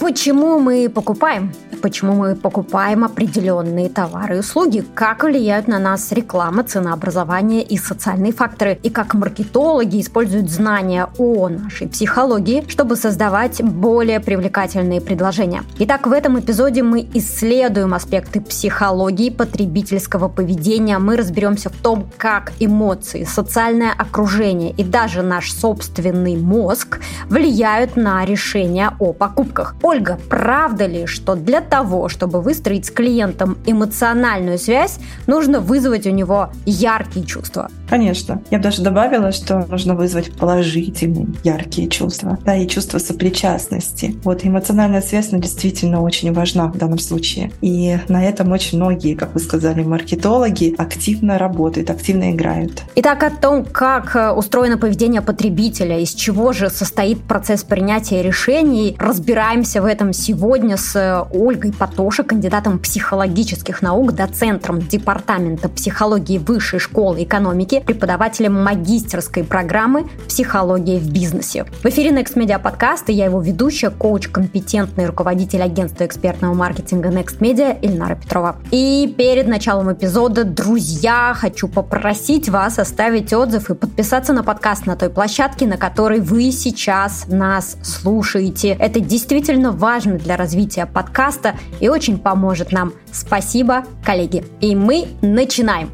Почему мы покупаем? Почему мы покупаем определенные товары и услуги? Как влияют на нас реклама, ценообразование и социальные факторы? И как маркетологи используют знания о нашей психологии, чтобы создавать более привлекательные предложения? Итак, в этом эпизоде мы исследуем аспекты психологии потребительского поведения. Мы разберемся в том, как эмоции, социальное окружение и даже наш собственный мозг влияют на решения о покупках. Ольга, правда ли, что для того, чтобы выстроить с клиентом эмоциональную связь, нужно вызвать у него яркие чувства? Конечно. Я бы даже добавила, что нужно вызвать положительные, яркие чувства, да, и чувство сопричастности. Вот эмоциональная связь, она действительно очень важна в данном случае. И на этом очень многие, как вы сказали, маркетологи активно работают, активно играют. Итак, о том, как э, устроено поведение потребителя, из чего же состоит процесс принятия решений, разбираемся в этом сегодня с э, Ольгой Потоши, кандидатом психологических наук, доцентром Департамента психологии Высшей школы экономики преподавателем магистерской программы «Психология в бизнесе». В эфире Next Media подкаст, и я его ведущая, коуч, компетентный руководитель агентства экспертного маркетинга Next Media Ильнара Петрова. И перед началом эпизода, друзья, хочу попросить вас оставить отзыв и подписаться на подкаст на той площадке, на которой вы сейчас нас слушаете. Это действительно важно для развития подкаста и очень поможет нам. Спасибо, коллеги. И мы начинаем.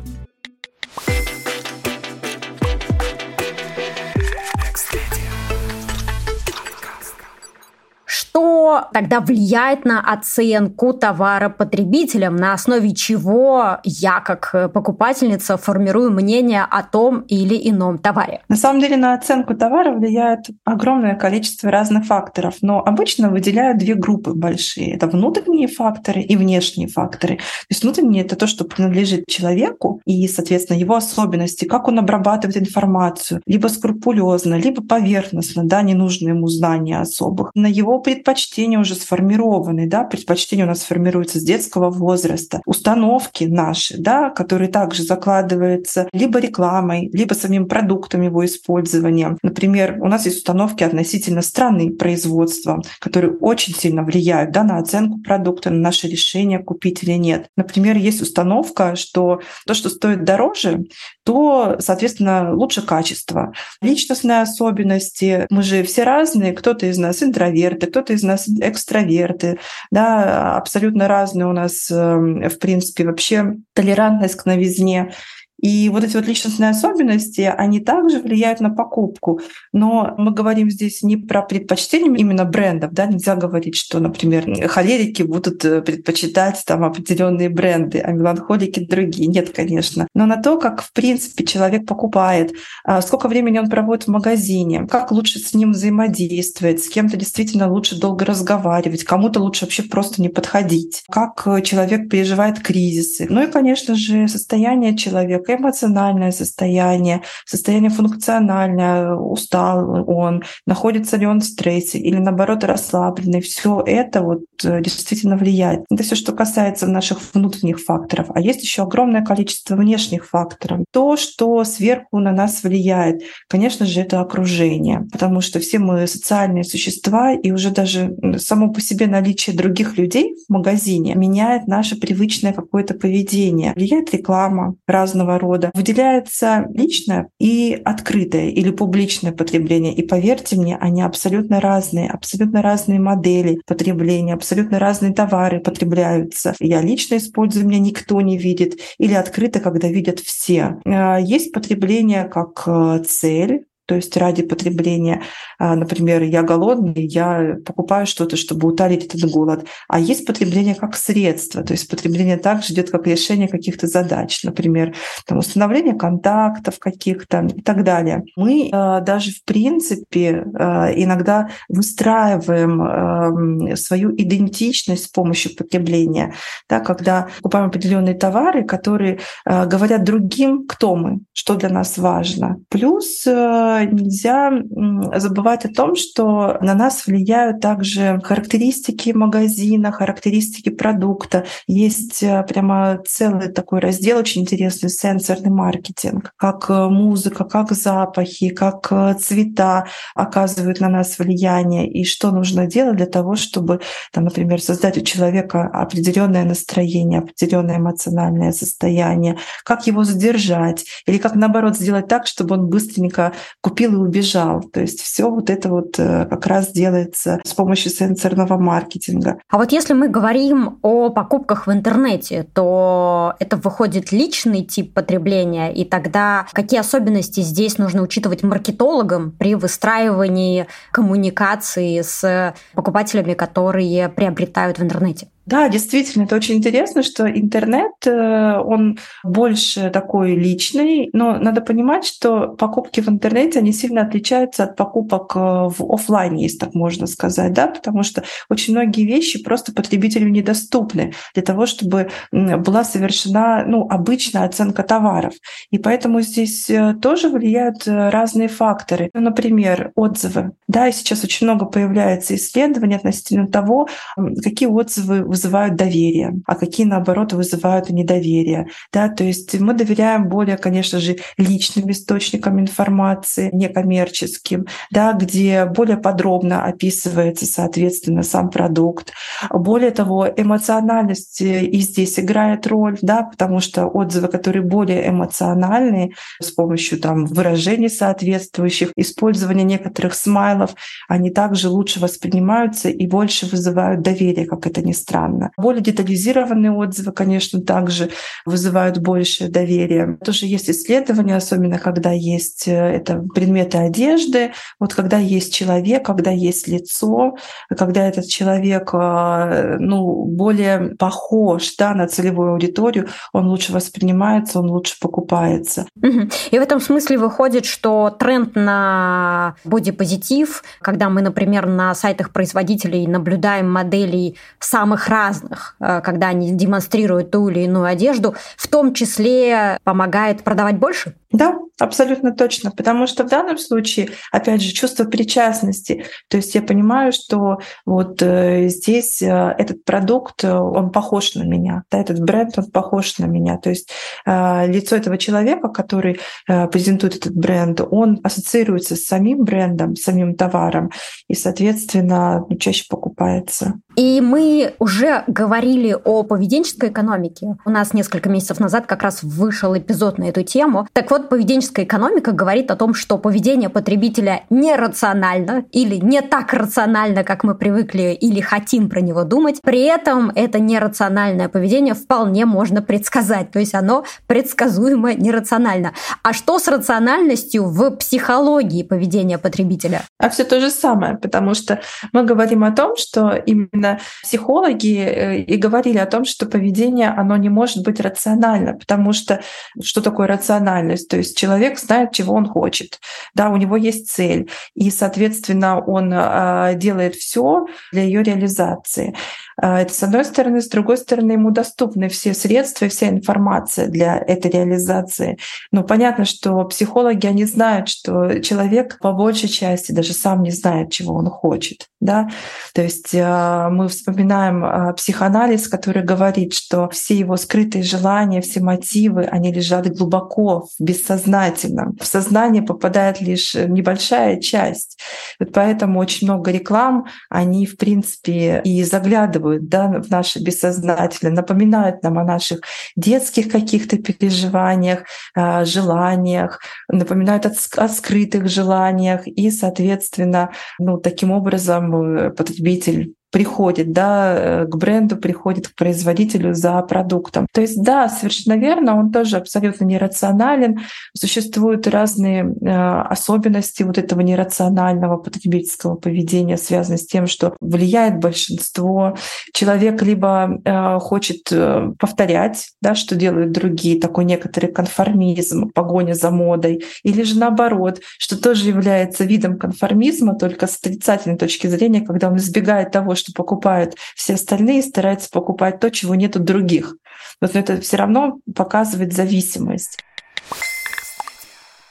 Тогда влияет на оценку товара потребителям, на основе чего я, как покупательница, формирую мнение о том или ином товаре? На самом деле на оценку товара влияет огромное количество разных факторов, но обычно выделяют две группы большие. Это внутренние факторы и внешние факторы. То есть внутренние — это то, что принадлежит человеку и, соответственно, его особенности, как он обрабатывает информацию, либо скрупулезно, либо поверхностно, да, ненужные ему знания особых, на его предпочтения предпочтения уже сформированы, да, предпочтения у нас формируются с детского возраста, установки наши, да, которые также закладываются либо рекламой, либо самим продуктом его использования. Например, у нас есть установки относительно страны производства, которые очень сильно влияют да, на оценку продукта, на наше решение, купить или нет. Например, есть установка, что то, что стоит дороже, то, соответственно, лучше качество. Личностные особенности. Мы же все разные. Кто-то из нас интроверты, кто-то из нас экстраверты, да, абсолютно разные у нас, эм, в принципе, вообще толерантность к новизне. И вот эти вот личностные особенности, они также влияют на покупку. Но мы говорим здесь не про предпочтение именно брендов. Да? Нельзя говорить, что, например, холерики будут э, предпочитать там определенные бренды, а меланхолики другие. Нет, конечно. Но на то, как, в принципе, человек покупает, а, сколько времени он проводит в магазине, как лучше с ним взаимодействовать, с кем-то действительно лучше долго разговаривать, кому-то лучше вообще просто не подходить, как человек переживает кризисы. Ну и, конечно же, состояние человека, человека, эмоциональное состояние, состояние функциональное, устал он, находится ли он в стрессе или наоборот расслабленный. Все это вот э, действительно влияет. Это все, что касается наших внутренних факторов. А есть еще огромное количество внешних факторов. То, что сверху на нас влияет, конечно же, это окружение, потому что все мы социальные существа, и уже даже само по себе наличие других людей в магазине меняет наше привычное какое-то поведение. Влияет реклама разного рода, выделяется личное и открытое или публичное потребление. И поверьте мне, они абсолютно разные, абсолютно разные модели потребления, абсолютно разные товары потребляются. Я лично использую, меня никто не видит, или открыто, когда видят все. А, есть потребление как э, цель, то есть ради потребления, а, например, я голодный, я покупаю что-то, чтобы утолить этот голод. А есть потребление как средство, то есть потребление также идет как решение каких-то задач, например, там, установление контактов каких-то и так далее. Мы а, даже в принципе а, иногда выстраиваем свою идентичность с помощью потребления, да, когда покупаем определенные товары, которые говорят другим, кто мы, что для нас важно. Плюс нельзя забывать о том, что на нас влияют также характеристики магазина, характеристики продукта. Есть э, прямо целый такой раздел очень интересный сенсорный маркетинг, как э, музыка, как запахи, как э, цвета оказывают на нас влияние и что нужно делать для того, чтобы, там, например, создать у человека определенное настроение, определенное эмоциональное состояние, как его задержать? Или как наоборот сделать так, чтобы он быстренько купил и убежал. То есть все вот это вот э, как раз делается с помощью сенсорного маркетинга. А вот если мы говорим о покупках в интернете, то это выходит личный тип потребления, и тогда какие особенности здесь нужно учитывать маркетологам при выстраивании коммуникации с покупателями, которые приобретают в интернете? Да, действительно, это очень интересно, что интернет, э, он больше такой личный, но надо понимать, что покупки в интернете, они сильно отличаются от покупок э, в офлайне, если так можно сказать, да, потому что очень многие вещи просто потребителю недоступны для того, чтобы была совершена, ну, обычная оценка товаров. И поэтому здесь э, тоже влияют разные факторы. Ну, например, отзывы. Да, и сейчас очень много появляется исследований относительно того, какие отзывы вызывают доверие, а какие, наоборот, вызывают недоверие. Да? То есть мы доверяем более, конечно же, личным источникам информации, некоммерческим, да, где более подробно описывается, соответственно, сам продукт. Более того, эмоциональность и здесь играет роль, да, потому что отзывы, которые более эмоциональные, с помощью там, выражений соответствующих, использования некоторых смайлов, они также лучше воспринимаются и больше вызывают доверие, как это ни странно странно. Более детализированные отзывы, конечно, также вызывают большее доверие. Тоже есть исследования, особенно когда есть э, это предметы одежды, вот когда есть человек, когда есть лицо, когда этот человек э, ну, более похож да, на целевую аудиторию, он лучше воспринимается, он лучше покупается. И в этом смысле выходит, что тренд на бодипозитив, когда мы, например, на сайтах производителей наблюдаем моделей самых разных, э, когда они демонстрируют ту или иную одежду, в том числе помогает продавать больше? Да, абсолютно точно, потому что в данном случае, опять же, чувство причастности, то есть я понимаю, что вот э, здесь э, этот продукт, он похож на меня, да, этот бренд, он похож на меня, то есть лицо этого человека, который презентует этот бренд, он ассоциируется с самим брендом, с самим товаром, и, соответственно, ну, чаще покупается. И мы уже говорили о поведенческой экономике. У нас несколько месяцев назад как раз вышел эпизод на эту тему. Так вот, поведенческая экономика говорит о том, что поведение потребителя нерационально или не так рационально, как мы привыкли или хотим про него думать. При этом это нерациональное поведение вполне можно предсказать. То есть оно предсказуемо нерационально. А что с рациональностью в психологии поведения потребителя? А все то же самое, потому что мы говорим о том, что именно психологи э, и говорили о том, что поведение, оно не может быть рационально, потому что что такое рациональность? То есть человек знает, чего он хочет, да, у него есть цель, и, соответственно, он а, делает все для ее реализации. А, это с одной стороны, с другой стороны, ему доступны все средства и вся информация для этой реализации. Но понятно, что психологи, они знают, что человек по большей части даже сам не знает, чего он хочет. Да? То есть а, мы вспоминаем а, психоанализ, который говорит, что все его скрытые желания, все мотивы, они лежат глубоко в бессознательном. В сознание попадает лишь небольшая часть. Вот поэтому очень много реклам, они, в принципе, и заглядывают заглядывают да, в наше бессознательное, напоминают нам о наших детских каких-то переживаниях, а, желаниях, напоминают о, скрытых желаниях. И, соответственно, ну, таким образом э, потребитель приходит да, э, к бренду, приходит к производителю за продуктом. То есть да, совершенно верно, он тоже абсолютно нерационален. Существуют разные э, особенности вот этого нерационального потребительского поведения, связанные с тем, что влияет большинство. Человек либо э, хочет повторять, да, что делают другие, такой некоторый конформизм, погоня за модой, или же наоборот, что тоже является видом конформизма, только с отрицательной точки зрения, когда он избегает того, что покупают все остальные, стараются покупать то, чего нет у других. Но это все равно показывает зависимость.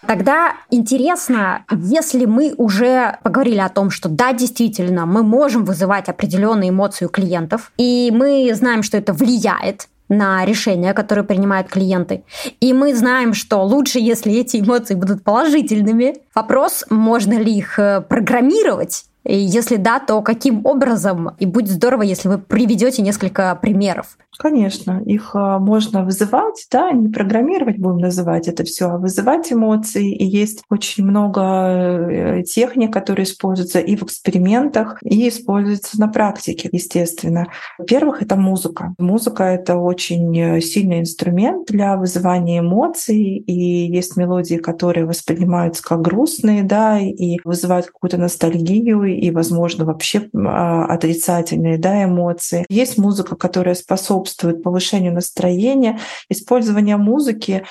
Тогда интересно, если мы уже поговорили о том, что да, действительно, мы можем вызывать определенные эмоции у клиентов, и мы знаем, что это влияет на решения, которые принимают клиенты. И мы знаем, что лучше, если эти эмоции будут положительными. Вопрос, можно ли их э, программировать, если да, то каким образом? И будет здорово, если вы приведете несколько примеров. Конечно, их а, можно вызывать, да, не программировать будем называть это все, а вызывать эмоции. И есть очень много э, техник, которые используются и в экспериментах, и используются на практике, естественно. Во-первых, это музыка. Музыка — это очень э, сильный инструмент для вызывания эмоций, и есть мелодии, которые воспринимаются как грустные, да, и вызывают какую-то ностальгию, и, возможно, вообще а, отрицательные да, эмоции. Есть музыка, которая способствует повышению настроения. Использование музыки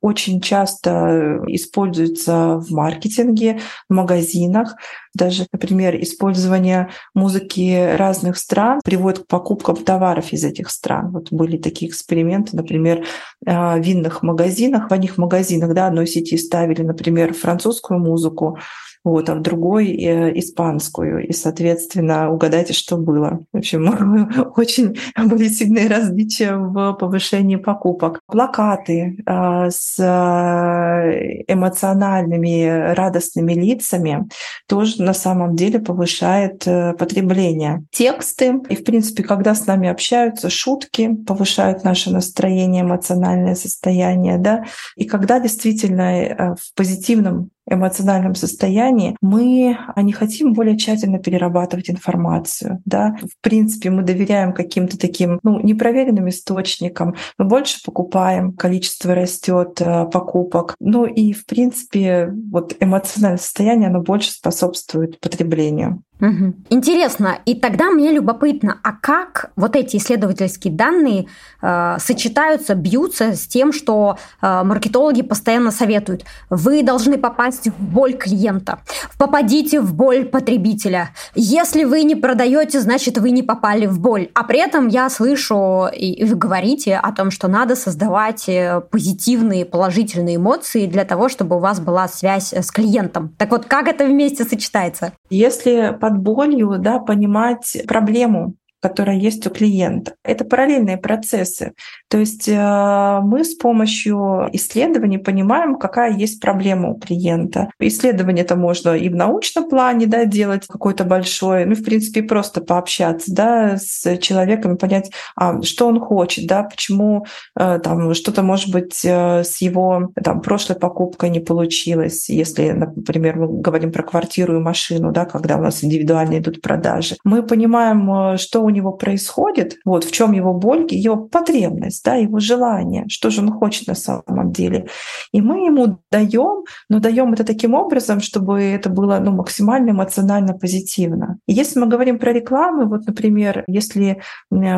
очень часто используется в маркетинге, в магазинах. Даже, например, использование музыки разных стран приводит к покупкам товаров из этих стран. Вот были такие эксперименты, например, в винных магазинах, в одних магазинах да, одной сети ставили, например, французскую музыку, вот, а в другой э, испанскую. И, соответственно, угадайте, что было. В общем, очень были сильные различия в повышении покупок. Плакаты э, с э, эмоциональными, радостными лицами тоже на самом деле повышает потребление. Тексты и, в принципе, когда с нами общаются, шутки повышают наше настроение, эмоциональное состояние, да, и когда действительно в позитивном эмоциональном состоянии, мы не хотим более тщательно перерабатывать информацию. Да? В принципе, мы доверяем каким-то таким ну, непроверенным источникам, мы больше покупаем, количество растет э, покупок. Ну и, в принципе, вот эмоциональное состояние, оно больше способствует потреблению. Угу. Интересно, и тогда мне любопытно, а как вот эти исследовательские данные э, сочетаются, бьются с тем, что э, маркетологи постоянно советуют, вы должны попасть в боль клиента, попадите в боль потребителя. Если вы не продаете, значит вы не попали в боль. А при этом я слышу, и вы говорите о том, что надо создавать э, позитивные, положительные эмоции для того, чтобы у вас была связь с клиентом. Так вот, как это вместе сочетается? Если под болью да, понимать проблему, которая есть у клиента. Это параллельные процессы. То есть э, мы с помощью исследований понимаем, какая есть проблема у клиента. Исследование это можно и в научном плане да, делать какой-то большой, ну, в принципе, просто пообщаться да, с человеком и понять, а, что он хочет, да, почему э, там что-то, может быть, э, с его там, прошлой покупкой не получилось, если, например, мы говорим про квартиру и машину, да, когда у нас индивидуально идут продажи. Мы понимаем, что у него происходит, вот в чем его боль, его потребность, да, его желание, что же он хочет на самом деле. И мы ему даем, но даем это таким образом, чтобы это было ну, максимально эмоционально позитивно. И если мы говорим про рекламы, вот, например, если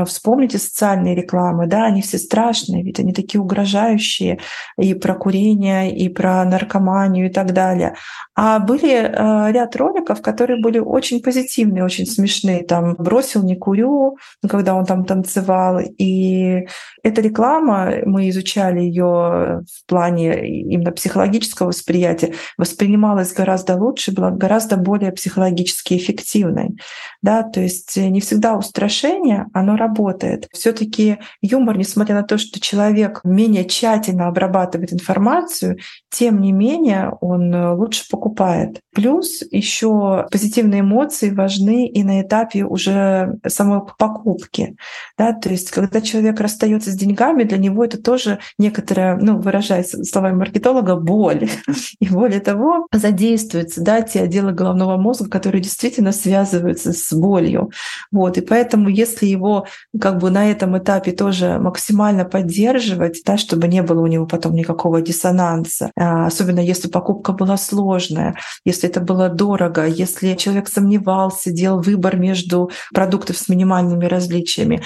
вспомните социальные рекламы, да, они все страшные, ведь они такие угрожающие и про курение, и про наркоманию и так далее. А были э, ряд роликов, которые были очень позитивные, очень смешные. Там «бросил, не курю», ну, когда он там танцевал. И эта реклама, мы изучали ее в плане именно психологического восприятия, воспринималась гораздо лучше, была гораздо более психологически эффективной. Да? То есть не всегда устрашение, оно работает. все таки юмор, несмотря на то, что человек менее тщательно обрабатывает информацию, тем не менее он лучше покупает. Плюс еще позитивные эмоции важны и на этапе уже самой покупки. Да? То есть, когда человек расстается с деньгами, для него это тоже некоторая, ну, выражаясь словами маркетолога, боль. И более того, задействуются да, те отделы головного мозга, которые действительно связываются с болью. Вот. И поэтому, если его как бы на этом этапе тоже максимально поддерживать, да, чтобы не было у него потом никакого диссонанса, а, особенно если покупка была сложная, если это было дорого, если человек сомневался, делал выбор между продуктов с минимальными различиями,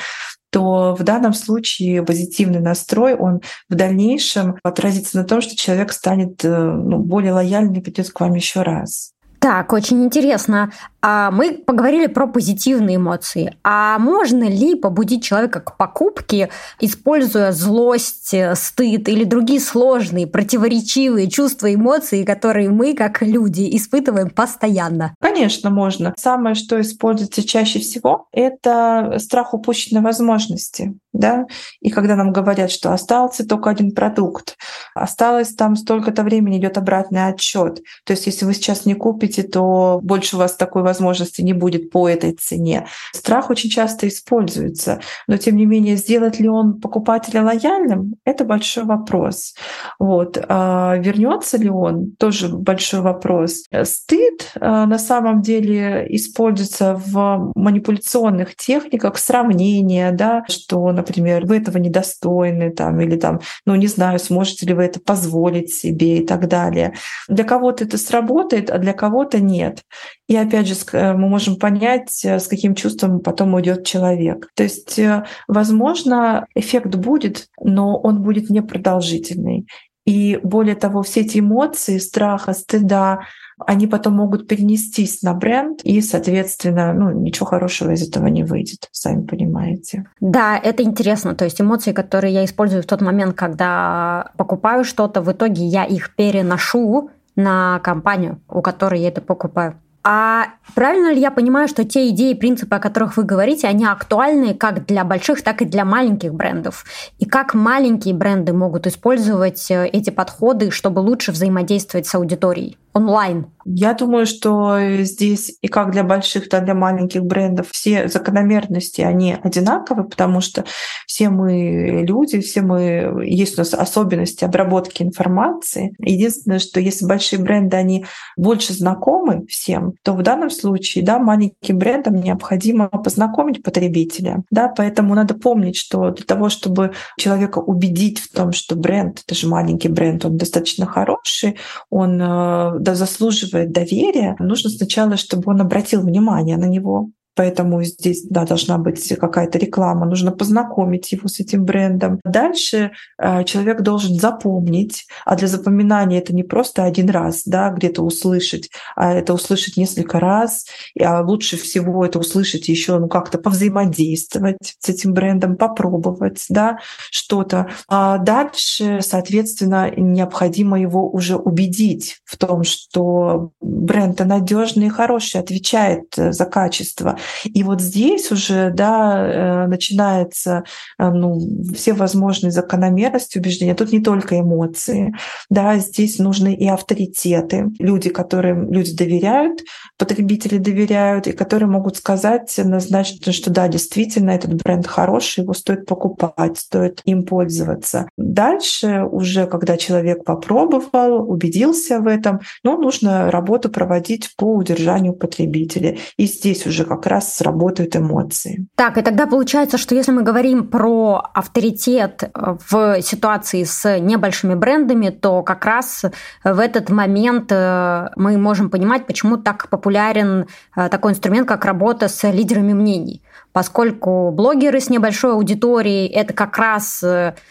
то в данном случае позитивный настрой, он в дальнейшем отразится на том, что человек станет э, ну, более лояльным и придет к вам еще раз. Так, очень интересно. А мы поговорили про позитивные эмоции. А можно ли побудить человека к покупке, используя злость, стыд или другие сложные, противоречивые чувства, эмоции, которые мы, как люди, испытываем постоянно? Конечно, можно. Самое, что используется чаще всего, это страх упущенной возможности. Да? И когда нам говорят, что остался только один продукт, осталось там столько-то времени, идет обратный отчет. То есть, если вы сейчас не купите, то больше у вас такой возможности не будет по этой цене. Страх очень часто используется, но тем не менее сделать ли он покупателя лояльным, это большой вопрос. Вот. А вернется ли он, тоже большой вопрос. Стыд а, на самом деле используется в манипуляционных техниках сравнения, да, что, например, вы этого недостойны, там, или там, ну не знаю, сможете ли вы это позволить себе и так далее. Для кого-то это сработает, а для кого-то нет. И опять же, Э, мы можем понять, э, с каким чувством потом уйдет человек. То есть, э, возможно, эффект будет, но он будет непродолжительный. И более того, все эти эмоции страха, стыда, они потом могут перенестись на бренд, и, соответственно, ну, ничего хорошего из этого не выйдет, сами понимаете. Да, это интересно. То есть эмоции, которые я использую в тот момент, когда покупаю что-то, в итоге я их переношу на компанию, у которой я это покупаю. А правильно ли я понимаю, что те идеи, принципы, о которых вы говорите, они актуальны как для больших, так и для маленьких брендов? И как маленькие бренды могут использовать э, эти подходы, чтобы лучше взаимодействовать с аудиторией? Онлайн? Я думаю, что здесь и как для больших, так и для маленьких брендов все закономерности, они одинаковы, потому что все мы люди, все мы, есть у нас особенности обработки информации. Единственное, что если большие бренды, они больше знакомы всем, то в данном случае, да, маленьким брендам необходимо познакомить потребителя, да, поэтому надо помнить, что для того, чтобы человека убедить в том, что бренд, это же маленький бренд, он достаточно хороший, он э, да, заслуживает доверия, нужно сначала, чтобы он обратил внимание на него, Поэтому здесь да, должна быть какая-то реклама, нужно познакомить его с этим брендом. Дальше э, человек должен запомнить, а для запоминания это не просто один раз да, где-то услышать, а это услышать несколько раз, а лучше всего это услышать еще ну, как-то повзаимодействовать с этим брендом, попробовать да, что-то. А дальше, соответственно, необходимо его уже убедить в том, что бренд надежный и хороший, отвечает за качество. И вот здесь уже да, э, начинается э, ну, все возможные закономерности убеждения. Тут не только эмоции, да, здесь нужны и авторитеты, люди, которым люди доверяют, потребители доверяют, и которые могут сказать однозначно, что да, действительно, этот бренд хороший, его стоит покупать, стоит им пользоваться. Дальше уже, когда человек попробовал, убедился в этом, ну, нужно работу проводить по удержанию потребителя. И здесь уже как раз сработают эмоции. Так, и тогда получается, что если мы говорим про авторитет э, в ситуации с небольшими брендами, то как раз в этот момент э, мы можем понимать, почему так популярен э, такой инструмент, как работа с лидерами мнений поскольку блогеры с небольшой аудиторией – это как раз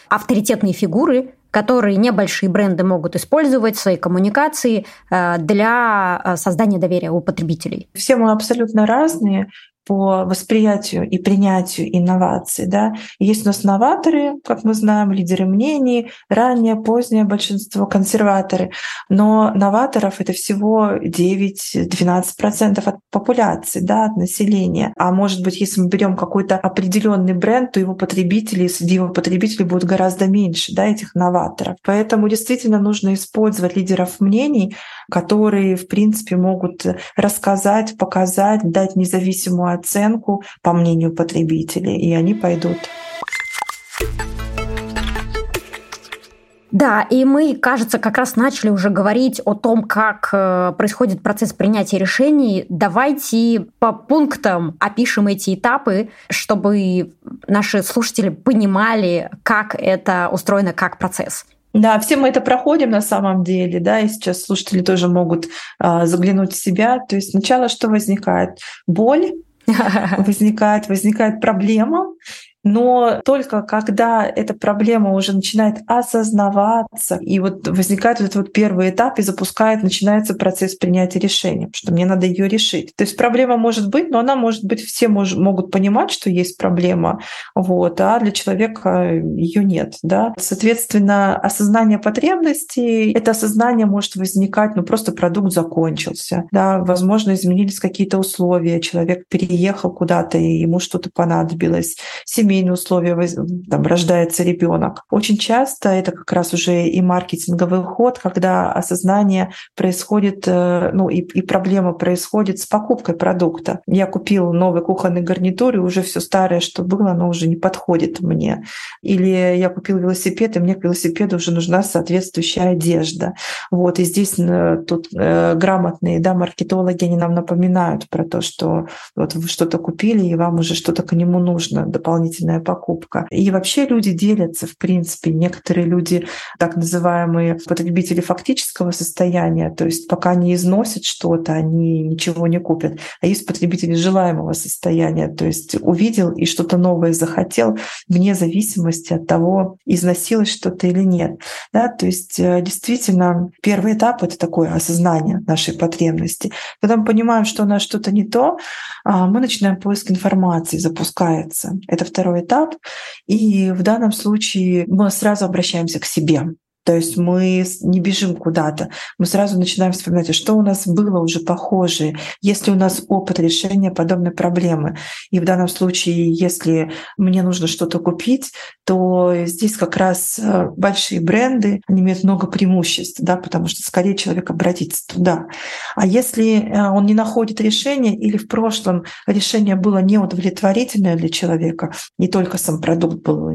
авторитетные фигуры, которые небольшие бренды могут использовать в своей коммуникации для создания доверия у потребителей. Все мы абсолютно разные, по восприятию и принятию инноваций. Да? Есть у нас новаторы, как мы знаем, лидеры мнений, раннее, позднее большинство консерваторы. Но новаторов это всего 9-12% от популяции, да, от населения. А может быть, если мы берем какой-то определенный бренд, то его потребители, среди его потребителей будет гораздо меньше да, этих новаторов. Поэтому действительно нужно использовать лидеров мнений, которые, в принципе, могут рассказать, показать, дать независимую оценку по мнению потребителей, и они пойдут. Да, и мы, кажется, как раз начали уже говорить о том, как э, происходит процесс принятия решений. Давайте по пунктам опишем эти этапы, чтобы наши слушатели понимали, как это устроено как процесс. Да, все мы это проходим на самом деле, да, и сейчас слушатели тоже могут э, заглянуть в себя. То есть сначала что возникает? Боль, возникает, возникает проблема, Но только когда эта проблема уже начинает осознаваться, и вот возникает этот вот первый этап, и запускает, начинается процесс принятия решения, что мне надо ее решить. То есть проблема может быть, но она может быть, все мож, могут понимать, что есть проблема, вот, а для человека ее нет. Да? Соответственно, осознание потребностей, это осознание может возникать, ну просто продукт закончился, да, возможно, изменились какие-то условия, человек переехал куда-то, и ему что-то понадобилось, семейные условия, там, рождается ребенок. Очень часто это как раз уже и маркетинговый ход, когда осознание происходит, э, ну и, и проблема происходит с покупкой продукта. Я купил новый кухонный гарнитур, и уже все старое, что было, оно уже не подходит мне. Или я купил велосипед, и мне к велосипеду уже нужна соответствующая одежда. Вот, и здесь э, тут э, грамотные да, маркетологи, они нам напоминают про то, что вот вы что-то купили, и вам уже что-то к нему нужно дополнительно дополнительная покупка. И вообще люди делятся, в принципе. Некоторые люди, так называемые потребители фактического состояния, то есть пока не износят что-то, они ничего не купят. А есть потребители желаемого состояния, то есть увидел и что-то новое захотел, вне зависимости от того, износилось что-то или нет. Да, то есть э, действительно первый этап — это такое осознание нашей потребности. Когда мы понимаем, что у нас что-то не то, а, мы начинаем поиск информации, запускается. Это второй второй этап. И в данном случае мы сразу обращаемся к себе. То есть мы не бежим куда-то, мы сразу начинаем вспоминать, а что у нас было уже похожее, если у нас опыт решения подобной проблемы. И в данном случае, если мне нужно что-то купить, то здесь как раз э, большие бренды, они имеют много преимуществ, да, потому что скорее человек обратится туда. А если э, он не находит решения или в прошлом решение было неудовлетворительное для человека, не только сам продукт был,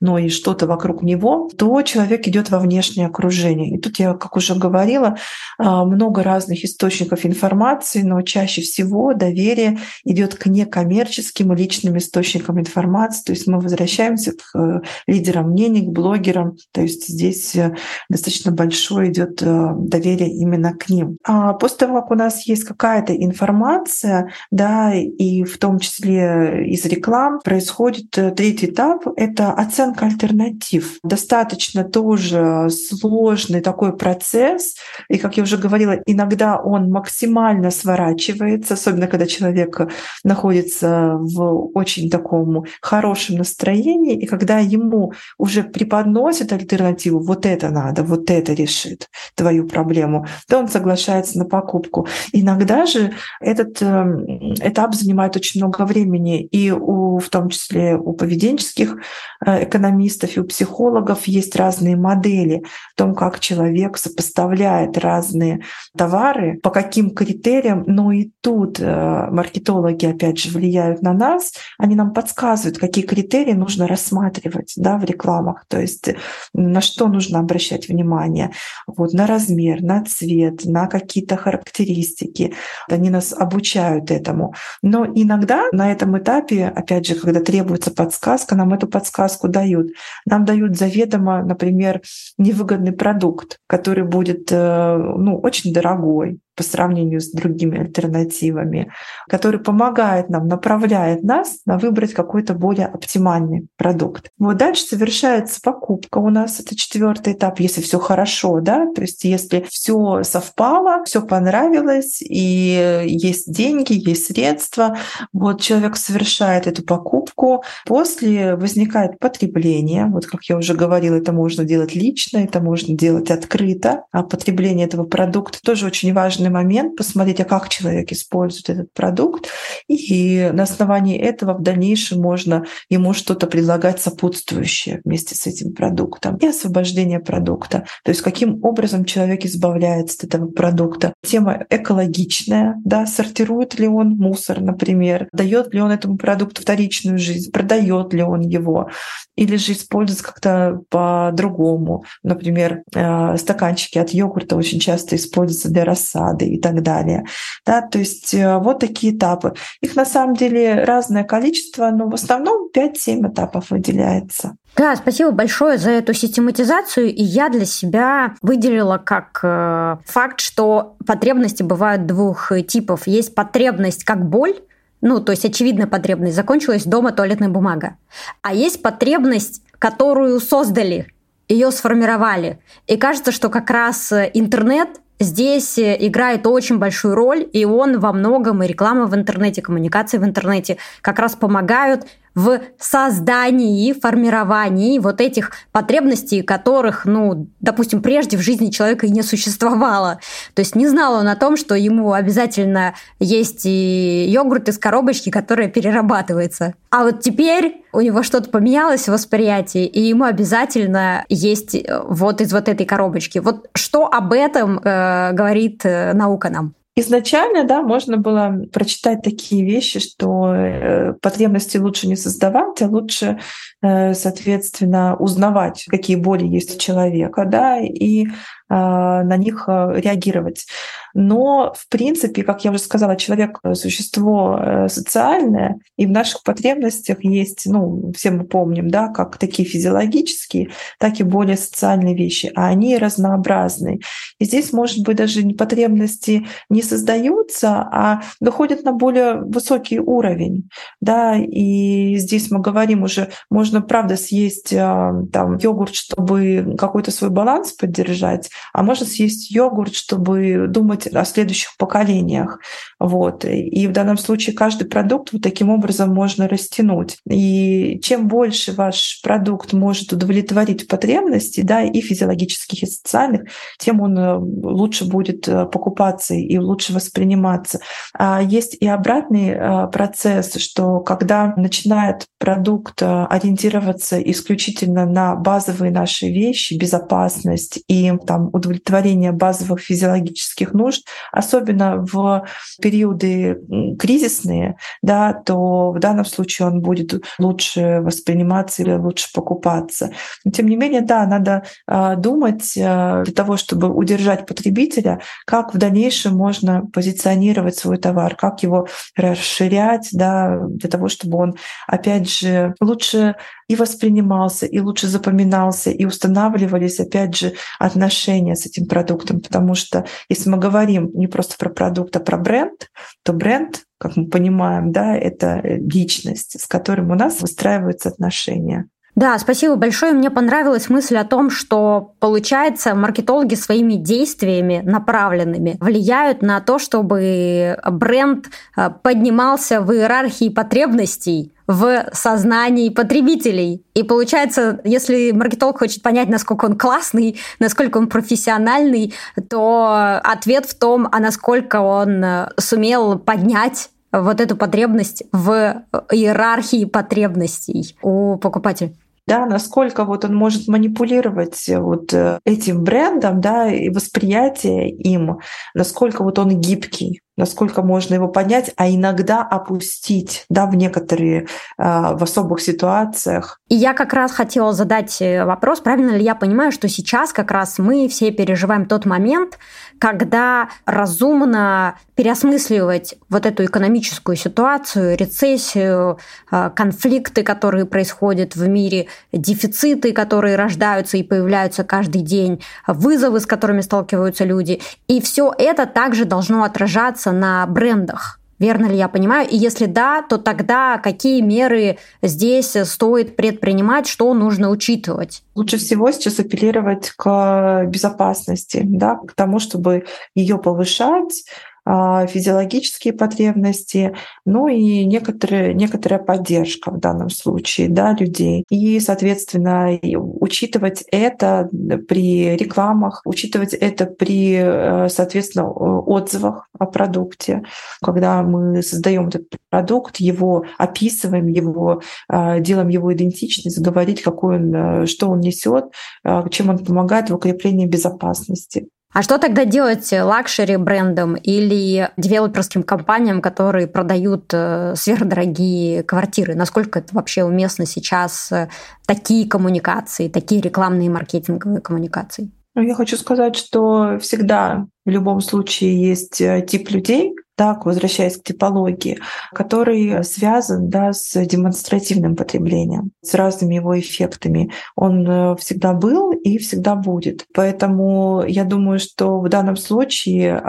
но и что-то вокруг него, то человек идет во внешнее окружение. И тут я, как уже говорила, а, много разных источников информации, но чаще всего доверие идет к некоммерческим личным источникам информации. То есть мы возвращаемся к э, лидерам мнений, к блогерам. То есть здесь э, достаточно большое идет э, доверие именно к ним. А после того, как у нас есть какая-то информация, да, и в том числе из реклам, происходит третий этап — это оценка альтернатив. Достаточно тоже сложный такой процесс, и, как я уже говорила, иногда он максимально сворачивается, особенно когда человек находится в очень таком хорошем настроении, и когда ему уже преподносят альтернативу, вот это надо, вот это решит твою проблему, то он соглашается на покупку. Иногда же этот эм, этап занимает очень много времени, и у, в том числе у поведенческих э, экономистов и у психологов есть разные модели, модели, в том, как человек сопоставляет разные товары, по каким критериям, но и тут э, маркетологи, опять же, влияют на нас, они нам подсказывают, какие критерии нужно рассматривать да, в рекламах, то есть на что нужно обращать внимание, вот, на размер, на цвет, на какие-то характеристики. Они нас обучают этому. Но иногда на этом этапе, опять же, когда требуется подсказка, нам эту подсказку дают. Нам дают заведомо, например, невыгодный продукт, который будет э, ну, очень дорогой, по сравнению с другими альтернативами, который помогает нам, направляет нас на выбрать какой-то более оптимальный продукт. Вот дальше совершается покупка у нас, это четвертый этап, если все хорошо, да, то есть если все совпало, все понравилось, и есть деньги, есть средства, вот человек совершает эту покупку, после возникает потребление, вот как я уже говорила, это можно делать лично, это можно делать открыто, а потребление этого продукта тоже очень важно важный момент посмотреть, а как человек использует этот продукт, и на основании этого в дальнейшем можно ему что-то предлагать сопутствующее вместе с этим продуктом. И освобождение продукта. То есть каким образом человек избавляется от этого продукта. Тема экологичная, да, сортирует ли он мусор, например, дает ли он этому продукту вторичную жизнь, продает ли он его, или же используется как-то по-другому. Например, э, стаканчики от йогурта очень часто используются для рассады надо и так далее. Да, то есть э, вот такие этапы. Их на самом деле разное количество, но в основном 5-7 этапов выделяется. Да, спасибо большое за эту систематизацию. И я для себя выделила как э, факт, что потребности бывают двух типов. Есть потребность как боль, ну, то есть очевидная потребность, закончилась дома туалетная бумага. А есть потребность, которую создали, ее сформировали. И кажется, что как раз интернет здесь играет очень большую роль, и он во многом, и реклама в интернете, коммуникации в интернете как раз помогают в создании, формировании вот этих потребностей, которых, ну, допустим, прежде в жизни человека и не существовало. То есть не знал он о том, что ему обязательно есть и йогурт из коробочки, которая перерабатывается. А вот теперь у него что-то поменялось в восприятии, и ему обязательно есть э, вот из вот этой коробочки. Вот что об этом э, говорит э, наука нам? Изначально, да, можно было прочитать такие вещи, что э, потребности лучше не создавать, а лучше, э, соответственно, узнавать, какие боли есть у человека, да, и на них а, реагировать. Но, в принципе, как я уже сказала, человек — существо э, социальное, и в наших потребностях есть, ну, все мы помним, да, как такие физиологические, так и более социальные вещи, а они разнообразны. И здесь, может быть, даже потребности не создаются, а доходят на более высокий уровень, да, и здесь мы говорим уже, можно, правда, съесть там йогурт, чтобы какой-то свой баланс поддержать, а можно съесть йогурт, чтобы думать о следующих поколениях. Вот. И в данном случае каждый продукт вот таким образом можно растянуть. И чем больше ваш продукт может удовлетворить потребности, да, и физиологических, и социальных, тем он э, лучше будет э, покупаться и лучше восприниматься. А есть и обратный э, процесс, что когда начинает продукт ориентироваться исключительно на базовые наши вещи, безопасность и там удовлетворение базовых физиологических нужд, особенно в периоды кризисные, да, то в данном случае он будет лучше восприниматься или лучше покупаться. Но тем не менее, да, надо а, думать а, для того, чтобы удержать потребителя, как в дальнейшем можно позиционировать свой товар, как его расширять, да, для того, чтобы он, опять же, лучше и воспринимался, и лучше запоминался, и устанавливались, опять же, отношения с этим продуктом. Потому что если мы говорим не просто про продукт, а про бренд, то бренд, как мы понимаем, да, это личность, с которым у нас выстраиваются отношения. Да, спасибо большое. Мне понравилась мысль о том, что, получается, маркетологи своими действиями направленными влияют на то, чтобы бренд э, поднимался в иерархии потребностей в сознании потребителей. И получается, если маркетолог хочет понять, насколько он классный, насколько он профессиональный, то ответ в том, а насколько он э, сумел поднять вот эту потребность в иерархии потребностей у покупателя да, насколько вот он может манипулировать э, вот э, этим брендом, да, и восприятие им, насколько вот он гибкий насколько можно его поднять, а иногда опустить, да, в некоторые, а, в особых ситуациях. И я как раз хотела задать э, вопрос, правильно ли я понимаю, что сейчас как раз мы все переживаем тот момент, когда разумно переосмысливать вот эту экономическую ситуацию, рецессию, а, конфликты, которые происходят в мире, дефициты, которые рождаются и появляются каждый день, вызовы, с которыми сталкиваются люди. И все это также должно отражаться на брендах. Верно ли я понимаю? И если да, то тогда какие меры здесь стоит предпринимать, что нужно учитывать? Лучше всего сейчас апеллировать к безопасности, да, к тому, чтобы ее повышать, физиологические потребности, ну и некоторые, некоторая поддержка в данном случае да, людей. И, соответственно, учитывать это при рекламах, учитывать это при, э, соответственно, отзывах о продукте. Когда мы создаем этот продукт, его описываем, его, а, делаем его идентичность, говорить, какой он, э, что он несет, а, чем он помогает в укреплении безопасности. А что тогда делать luxury брендам или девелоперским компаниям, которые продают э, сверхдорогие квартиры? Насколько это вообще уместно сейчас э, такие коммуникации, такие рекламные маркетинговые коммуникации? Ну, я хочу сказать, что всегда в любом случае есть э, тип людей, так, возвращаясь к типологии, который связан да, с демонстративным потреблением, с разными его эффектами. Он э, всегда был и всегда будет. Поэтому я думаю, что в данном случае,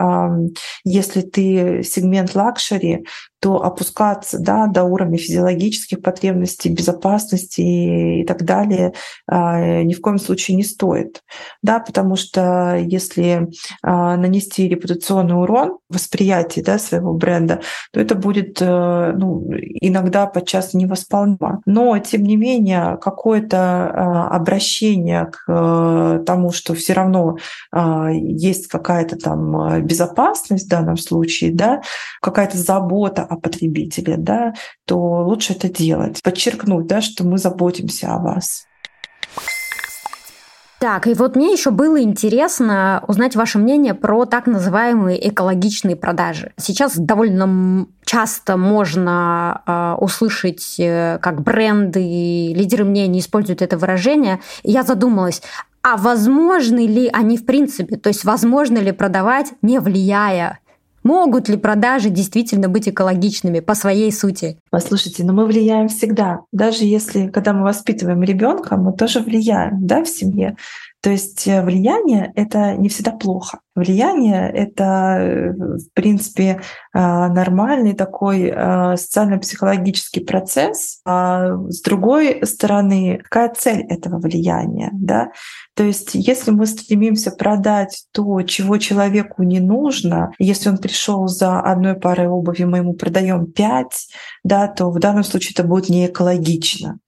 если ты сегмент luxury, то опускаться да, до уровня физиологических потребностей, безопасности и так далее а, ни в коем случае не стоит. Да, потому что если а, нанести репутационный урон восприятии да, своего бренда, то это будет э, ну, иногда подчас невосполнимо. Но, тем не менее, какое-то а, обращение к э, тому, что все равно есть какая-то там безопасность в данном случае, да, какая-то забота о потребителе, да, то лучше это делать. Подчеркнуть, да, что мы заботимся о вас. Так, и вот мне еще было интересно узнать ваше мнение про так называемые экологичные продажи. Сейчас довольно часто можно э, услышать, как бренды лидеры мнений используют это выражение. И я задумалась, а возможны ли они в принципе, то есть возможно ли продавать, не влияя Могут ли продажи действительно быть экологичными по своей сути? Послушайте, но мы влияем всегда. Даже если, когда мы воспитываем ребенка, мы тоже влияем да, в семье. То есть э, влияние — это не всегда плохо. Влияние — это, э, в принципе, а, нормальный такой а, социально-психологический процесс. А с другой стороны, какая цель этого влияния? Да? То есть если мы стремимся продать то, чего человеку не нужно, если он пришел за одной парой обуви, мы ему продаем пять, да, то в данном случае это будет не экологично.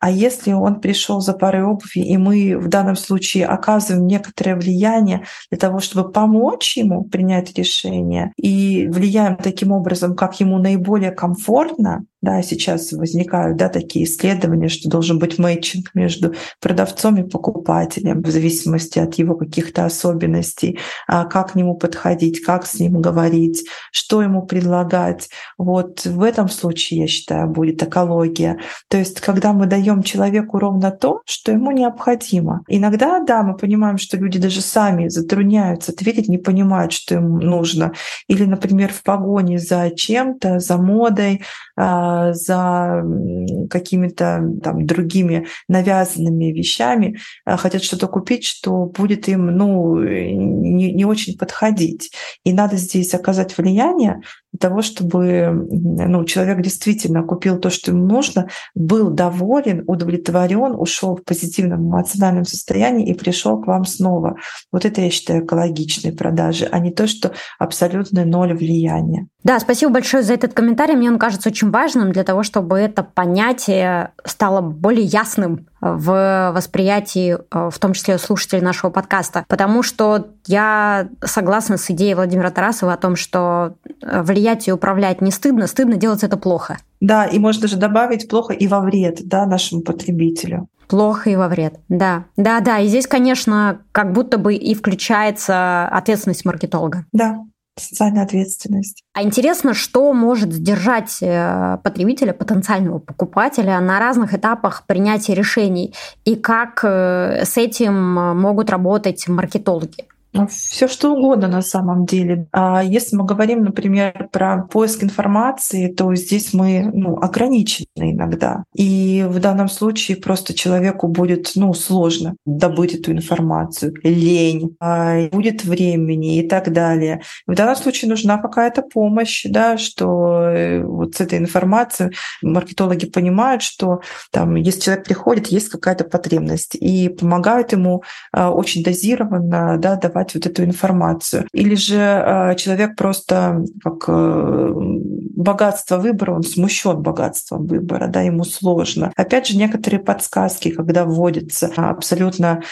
А если он пришел за парой обуви, и мы в данном случае оказываем некоторое влияние для того, чтобы помочь ему принять решение, и влияем таким образом, как ему наиболее комфортно, да, сейчас возникают да, такие исследования, что должен быть мэтчинг между продавцом и покупателем в зависимости от его каких-то особенностей, а как к нему подходить, как с ним говорить, что ему предлагать. Вот в этом случае, я считаю, будет экология. То есть, когда мы даем человеку ровно то, что ему необходимо. Иногда, да, мы понимаем, что люди даже сами затрудняются ответить, не понимают, что им нужно. Или, например, в погоне за чем-то, за модой, а, за какими-то там другими навязанными вещами, а, хотят что-то купить, что будет им ну, не, не очень подходить. И надо здесь оказать влияние того, чтобы ну, человек действительно купил то, что ему нужно, был доволен, удовлетворен, ушел в позитивном эмоциональном состоянии и пришел к вам снова. Вот это я считаю экологичной продажи, а не то, что абсолютно ноль влияния. Да, спасибо большое за этот комментарий. Мне он кажется очень важным для того, чтобы это понятие стало более ясным в восприятии, э, в том числе слушателей нашего подкаста. Потому что я согласна с идеей Владимира Тарасова о том, что э, влиять и управлять не стыдно, стыдно делать это плохо. Да, и можно даже добавить плохо и во вред да, нашему потребителю. Плохо и во вред, да. Да, да, и здесь, конечно, как будто бы и включается ответственность маркетолога. Да, социальная ответственность. А интересно, что может сдержать э, потребителя, потенциального покупателя на разных этапах принятия решений и как э, с этим могут работать маркетологи? Ну, Все что угодно на самом деле. А если мы говорим, например, про поиск информации, то здесь мы ну, ограничены иногда. И в данном случае просто человеку будет ну, сложно добыть эту информацию, лень, а, будет времени и так далее. В данном случае нужна какая-то помощь, да, что э, вот с этой информацией маркетологи понимают, что там, если человек приходит, есть какая-то потребность, и помогают ему а, очень дозированно да, давать давать вот эту информацию. Или же э, человек просто как э, богатство выбора, он смущен богатством выбора, да, ему сложно. Опять же, некоторые подсказки, когда вводится абсолютно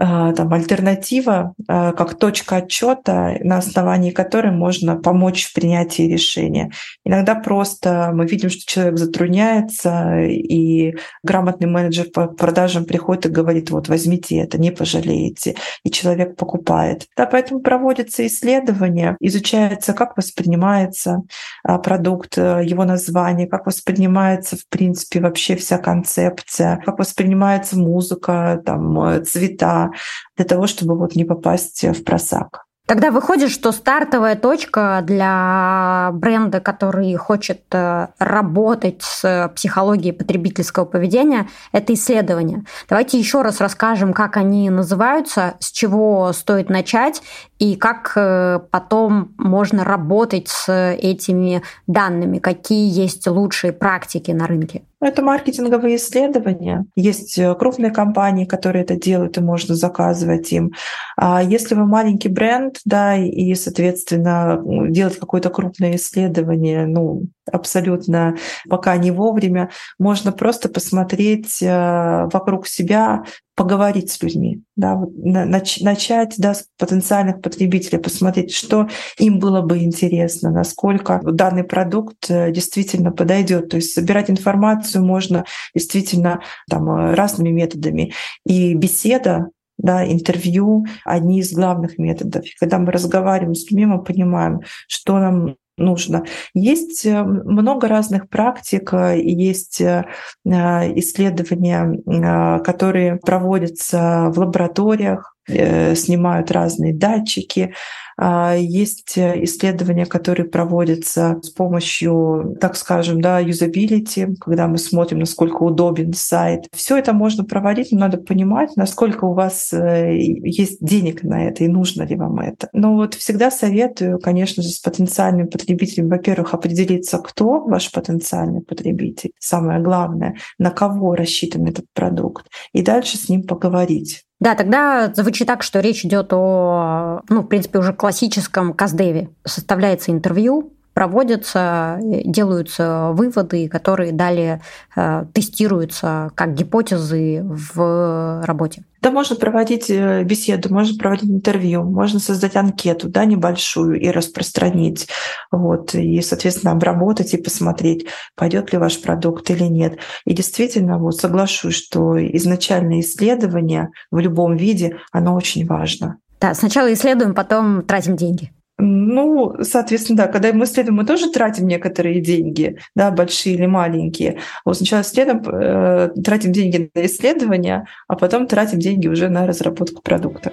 там, альтернатива э, как точка отчета, на основании которой можно помочь в принятии решения. Иногда просто мы видим, что человек затрудняется, и грамотный менеджер по продажам приходит и говорит, вот возьмите это, не пожалеете, и человек покупает. Да, поэтому проводятся исследования, изучается, как воспринимается а, продукт, э, его название, как воспринимается, в принципе, вообще вся концепция, как воспринимается музыка, там, цвета, для того, чтобы вот не попасть в просак. Тогда выходит, что стартовая точка для бренда, который хочет э, работать с психологией потребительского поведения, это исследование. Давайте еще раз расскажем, как они называются, с чего стоит начать и как э, потом можно работать с этими данными, какие есть лучшие практики на рынке. Это маркетинговые исследования. Есть э, крупные компании, которые это делают, и можно заказывать им. А если вы маленький бренд, да, и, соответственно, делать какое-то крупное исследование, ну, абсолютно пока не вовремя, можно просто посмотреть э, вокруг себя, поговорить с людьми, да, вот начать да, с потенциальных потребителей, посмотреть, что им было бы интересно, насколько данный продукт э, действительно подойдет. То есть собирать информацию можно действительно там, э, разными методами. И беседа да, интервью — одни из главных методов. И когда мы разговариваем с людьми, мы понимаем, что нам нужно. Есть э, много разных практик, э, есть э, исследования, которые проводятся в лабораториях, снимают разные датчики, есть э, исследования, которые проводятся с помощью, так скажем, да, юзабилити, когда мы смотрим, насколько удобен сайт. Все это можно проводить, но надо понимать, насколько у вас э, есть денег на это и нужно ли вам это. Но вот всегда советую, конечно же, с потенциальным потребителем, во-первых, определиться, кто ваш потенциальный потребитель, самое главное, на кого рассчитан этот продукт, и дальше с ним поговорить. Да, тогда звучит так, что речь идет о, ну, в принципе, уже классическом каздеве. Составляется интервью, проводятся, делаются выводы, которые далее э, тестируются как гипотезы в работе. Да, можно проводить э, беседу, можно проводить интервью, можно создать анкету, да, небольшую и распространить, вот, и, соответственно, обработать и посмотреть, пойдет ли ваш продукт или нет. И действительно, вот соглашусь, что изначальное исследование в любом виде, оно очень важно. Да, сначала исследуем, потом тратим деньги. Ну, соответственно, да, когда мы исследуем, мы тоже тратим некоторые деньги, да, большие или маленькие. Вот сначала исследуем, э, тратим деньги на исследования, а потом тратим деньги уже на разработку продукта.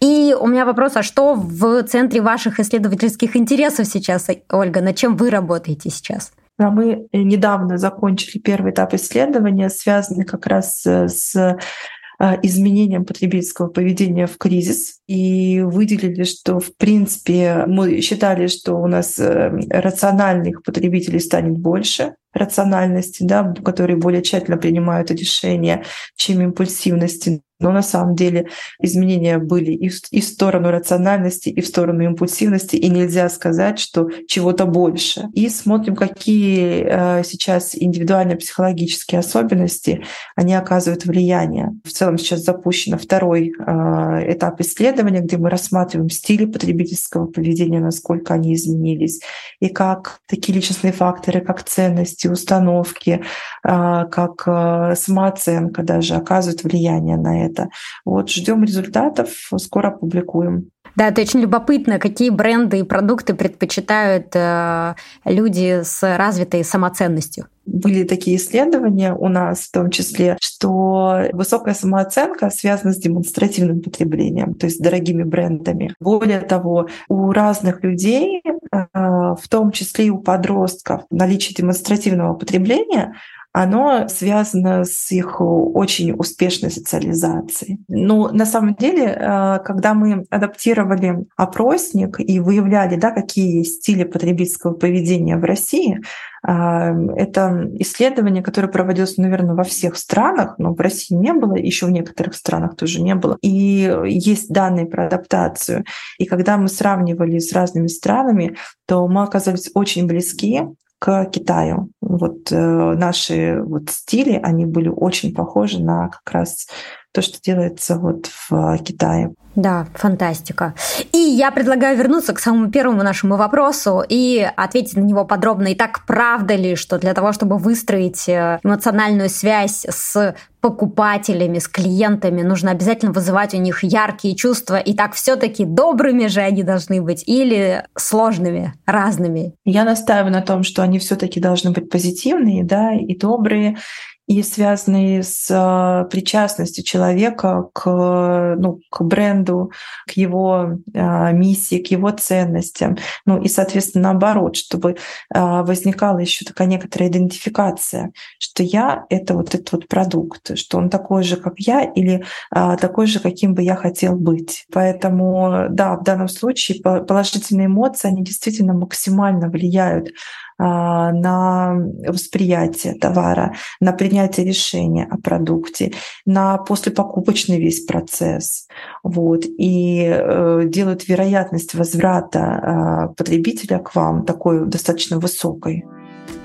И у меня вопрос, а что в центре ваших исследовательских интересов сейчас, Ольга? Над чем вы работаете сейчас? Мы недавно закончили первый этап исследования, связанный как раз с а, изменением потребительского поведения в кризис. И выделили, что в принципе мы считали, что у нас э, рациональных потребителей станет больше, рациональности, да, которые более тщательно принимают решения, чем импульсивности. Но на самом деле изменения были и в, сторону рациональности, и в сторону импульсивности, и нельзя сказать, что чего-то больше. И смотрим, какие э, сейчас индивидуальные психологические особенности, они оказывают влияние. В целом сейчас запущен второй э, этап исследования, где мы рассматриваем стили потребительского поведения, насколько они изменились, и как такие личностные факторы, как ценности, установки, э, как э, самооценка даже оказывают влияние на это. Вот ждем результатов, скоро опубликуем. Да, это очень любопытно, какие бренды и продукты предпочитают э, люди с развитой самоценностью. Были такие исследования у нас, в том числе, что высокая самооценка связана с демонстративным потреблением, то есть дорогими брендами. Более того, у разных людей, э, в том числе и у подростков, наличие демонстративного потребления оно связано с их очень успешной социализацией. Но ну, на самом деле, э, когда мы адаптировали опросник и выявляли, да, какие есть стили потребительского поведения в России, э, это исследование, которое проводилось, наверное, во всех странах, но в России не было, еще в некоторых странах тоже не было. И есть данные про адаптацию. И когда мы сравнивали с разными странами, то мы оказались очень близки к Китаю. Вот э, наши вот стили, они были очень похожи на как раз то, что делается вот в Китае. Да, фантастика. И я предлагаю вернуться к самому первому нашему вопросу и ответить на него подробно. Итак, правда ли, что для того, чтобы выстроить э, эмоциональную связь с покупателями, с клиентами, нужно обязательно вызывать у них яркие чувства, и так все-таки добрыми же они должны быть или сложными, разными? Я настаиваю на том, что они все-таки должны быть позитивные, да, и добрые, и связанные с э, причастностью человека к, ну, к бренду, к его э, миссии, к его ценностям. Ну и, соответственно, наоборот, чтобы возникала еще такая некоторая идентификация, что я — это вот этот вот продукт, что он такой же, как я, или такой же, каким бы я хотел быть. Поэтому, да, в данном случае положительные эмоции, они действительно максимально влияют на восприятие товара, на принятие решения о продукте, на послепокупочный весь процесс. Вот, и э, делают вероятность возврата а, потребителя к вам такой достаточно высокой.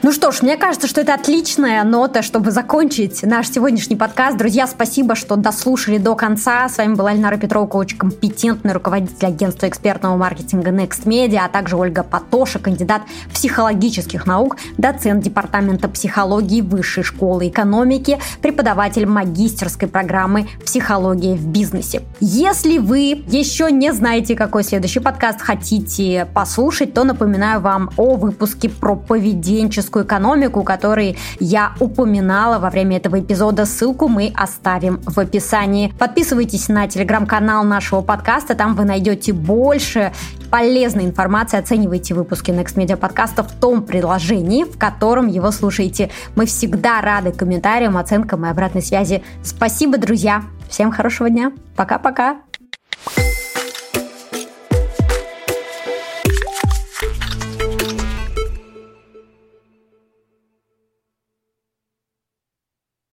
Ну что ж, мне кажется, что это отличная нота, чтобы закончить наш сегодняшний подкаст. Друзья, спасибо, что дослушали до конца. С вами была Ильнара Петрова, коуч компетентный руководитель агентства экспертного маркетинга Next Media, а также Ольга Патоша, кандидат психологических наук, доцент департамента психологии Высшей школы экономики, преподаватель магистерской программы «Психология в бизнесе». Если вы еще не знаете, какой следующий подкаст хотите послушать, то напоминаю вам о выпуске про поведенческую рыночную экономику, который я упоминала во время этого эпизода. Ссылку мы оставим в описании. Подписывайтесь на телеграм-канал нашего подкаста, там вы найдете больше полезной информации. Оценивайте выпуски Next Media подкаста в том приложении, в котором его слушаете. Мы всегда рады комментариям, оценкам и обратной связи. Спасибо, друзья! Всем хорошего дня! Пока-пока!